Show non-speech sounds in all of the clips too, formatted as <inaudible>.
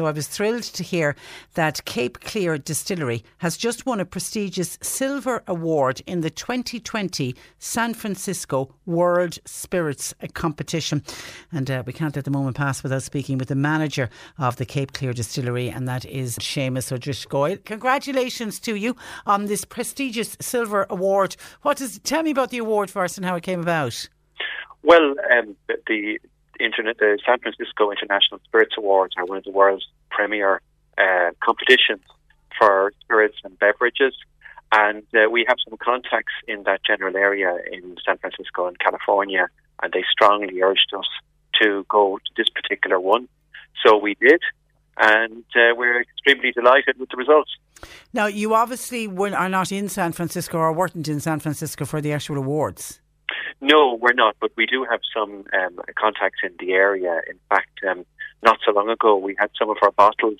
So I was thrilled to hear that Cape Clear Distillery has just won a prestigious silver award in the 2020 San Francisco World Spirits Competition. And uh, we can't let the moment pass without speaking with the manager of the Cape Clear Distillery, and that is Seamus O'Driscoll. Congratulations to you on this prestigious silver award. What does tell me about the award first and how it came about? Well, um, the internet, the San Francisco International Spirits Awards are one of the world's premier uh, competitions for spirits and beverages. And uh, we have some contacts in that general area in San Francisco and California, and they strongly urged us to go to this particular one. So we did, and uh, we're extremely delighted with the results. Now, you obviously are not in San Francisco or weren't in San Francisco for the actual awards. No, we're not, but we do have some um, contacts in the area. In fact, um, not so long ago, we had some of our bottles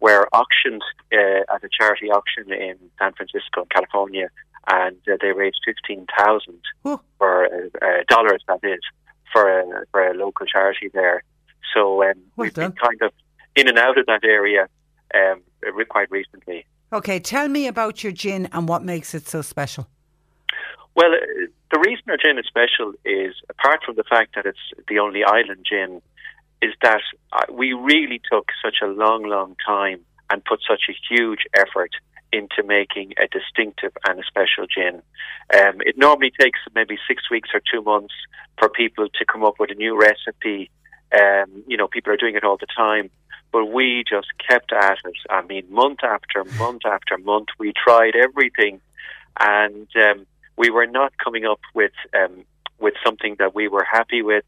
were auctioned uh, at a charity auction in San Francisco, California, and uh, they raised fifteen thousand for uh, uh, dollars. That is for a, for a local charity there. So um, well we've done. been kind of in and out of that area um, quite recently. Okay, tell me about your gin and what makes it so special. Well, uh, the reason our gin is special is, apart from the fact that it's the only island gin, is that uh, we really took such a long, long time and put such a huge effort into making a distinctive and a special gin. Um, it normally takes maybe six weeks or two months for people to come up with a new recipe. Um, you know, people are doing it all the time. But we just kept at it. I mean, month after month after month, we tried everything. And um, we were not coming up with um, with something that we were happy with.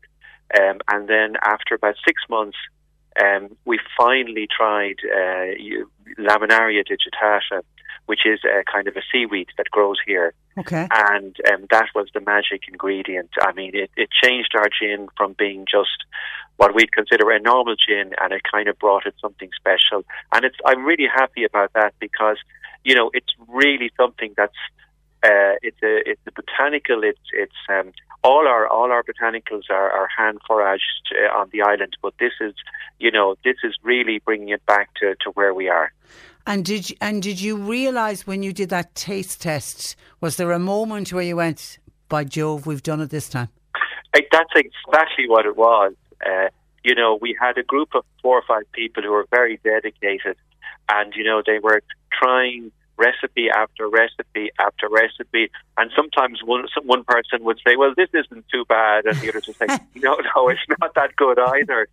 Um, and then after about six months, um, we finally tried uh, Laminaria digitata, which is a kind of a seaweed that grows here. Okay. And um, that was the magic ingredient. I mean, it, it changed our gin from being just what we'd consider a normal gin, and it kind of brought it something special. And it's I'm really happy about that because you know it's really something that's uh, it's a it's a botanical. It's it's um, all our all our botanicals are, are hand foraged uh, on the island, but this is you know this is really bringing it back to, to where we are. And did you, and did you realise when you did that taste test? Was there a moment where you went, "By Jove, we've done it this time"? Like, that's exactly what it was. Uh, you know, we had a group of four or five people who were very dedicated, and you know they were trying recipe after recipe after recipe, and sometimes one some, one person would say, "Well, this isn't too bad," and the others would say, <laughs> "No, no, it's not that good either."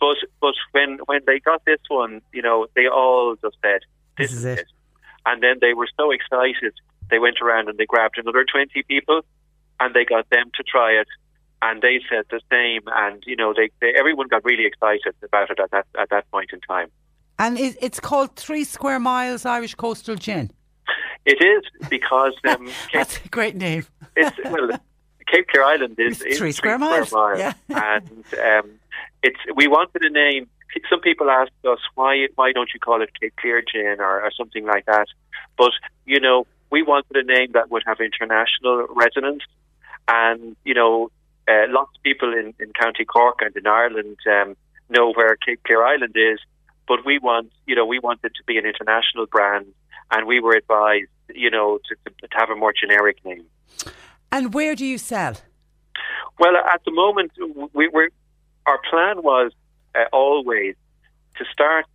But but when when they got this one, you know, they all just said, "This, is it." And then they were so excited, they went around and they grabbed another twenty people, and they got them to try it, and they said the same. And you know, they, they everyone got really excited about it at that at that point in time. And it, it's called Three Square Miles Irish Coastal Gin. It is because um, Cape, <laughs> That's a great name. it's well, Cape Clear Island is, is three square miles, yeah. <laughs> and um, it's we wanted a name. Some people asked us why why don't you call it Cape Clear Gin or, or something like that, but you know we wanted a name that would have international resonance, and you know uh, lots of people in, in County Cork and in Ireland um, know where Cape Clear Island is, but we want you know we want it to be an international brand, and we were advised you know to, to, to have a more generic name. And where do you sell? Well, at the moment, we were our plan was uh, always to start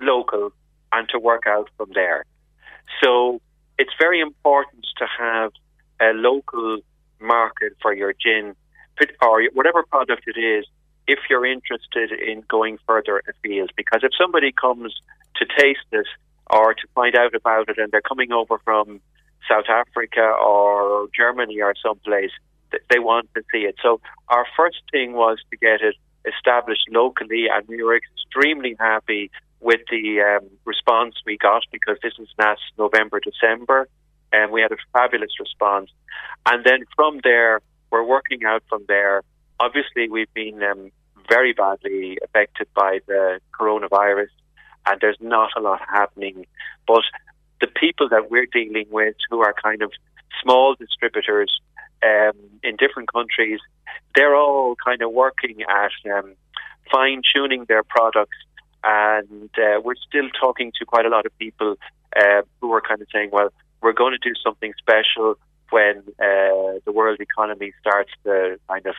local and to work out from there. So it's very important to have a local market for your gin or whatever product it is if you're interested in going further afield. Because if somebody comes to taste it or to find out about it and they're coming over from South Africa or Germany or someplace, they want to see it. So our first thing was to get it established locally, and we were extremely happy with the um, response we got because this was last November, December, and we had a fabulous response. And then from there, we're working out from there. Obviously, we've been um, very badly affected by the coronavirus, and there's not a lot happening. But the people that we're dealing with, who are kind of small distributors um, in different countries, they're all kind of working at um, fine tuning their products. And uh, we're still talking to quite a lot of people uh, who are kind of saying, well, we're going to do something special when uh, the world economy starts to kind of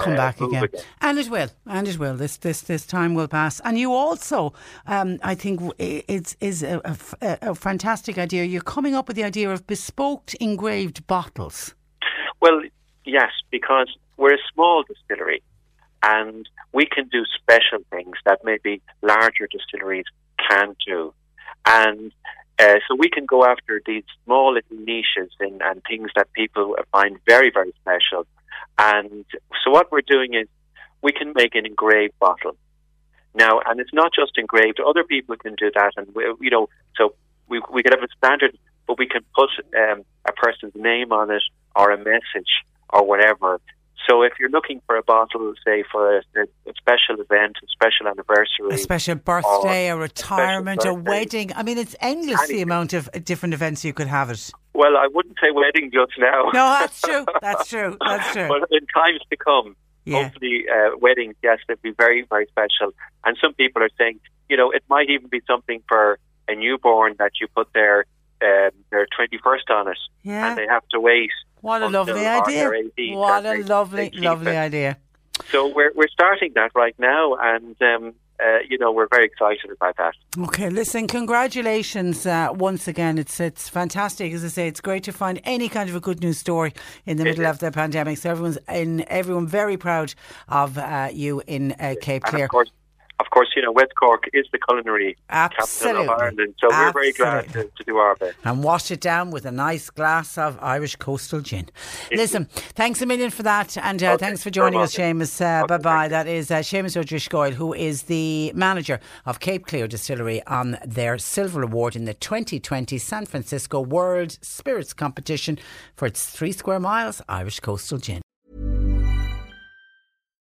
come uh, back again. again. and it will, and it will. This this this time will pass. And you also, um, I think, it's is a, a, a, fantastic idea. You're coming up with the idea of bespoke engraved bottles. Well, yes, because we're a small distillery, and we can do special things that maybe larger distilleries can't do, and uh, so we can go after these small little niches and, and things that people find very, very special. And so what we're doing is we can make an engraved bottle. Now, and it's not just engraved. Other people can do that, and we, you know, so we we could have a standard, but we can put um, a person's name on it or a message or whatever. So if you're looking for a bottle, say for a, a special event, a special anniversary, a special birthday, a retirement, a, a, wedding, I mean, it's endless anything. the amount of different events you could have it. Well, I wouldn't say wedding just now. No, that's true. That's true. <laughs> That's true. but in times to come, yeah. hopefully, uh, weddings, yes, they'd be very, very special. And some people are saying, you know, it might even be something for a newborn that you put their um, their twenty first on it, yeah. and they have to wait what a lovely idea. What a lovely, lovely idea. So we're, we're starting that right now and um, uh, you know, we're very excited about that. Okay, listen, congratulations uh, once again. It's it's fantastic, as I say. It's great to find any kind of a good news story in the middle of the pandemic. So everyone's in everyone very proud of uh, you in uh, Cape Clear. And of course, of course, you know, West Cork is the culinary Absolutely. capital of Ireland, so Absolutely. we're very glad to, to, do our bit. And wash it down with a nice glass of Irish coastal gin. Listen, thanks a million for that, and uh, okay. thanks for joining us, Seamus. Uh, okay, bye bye. That is uh, Seamus O'Driscoll, who is the manager of Cape Clear Distillery on their Silver Award in the 2020 San Francisco World Spirits Competition for its three square miles Irish coastal gin.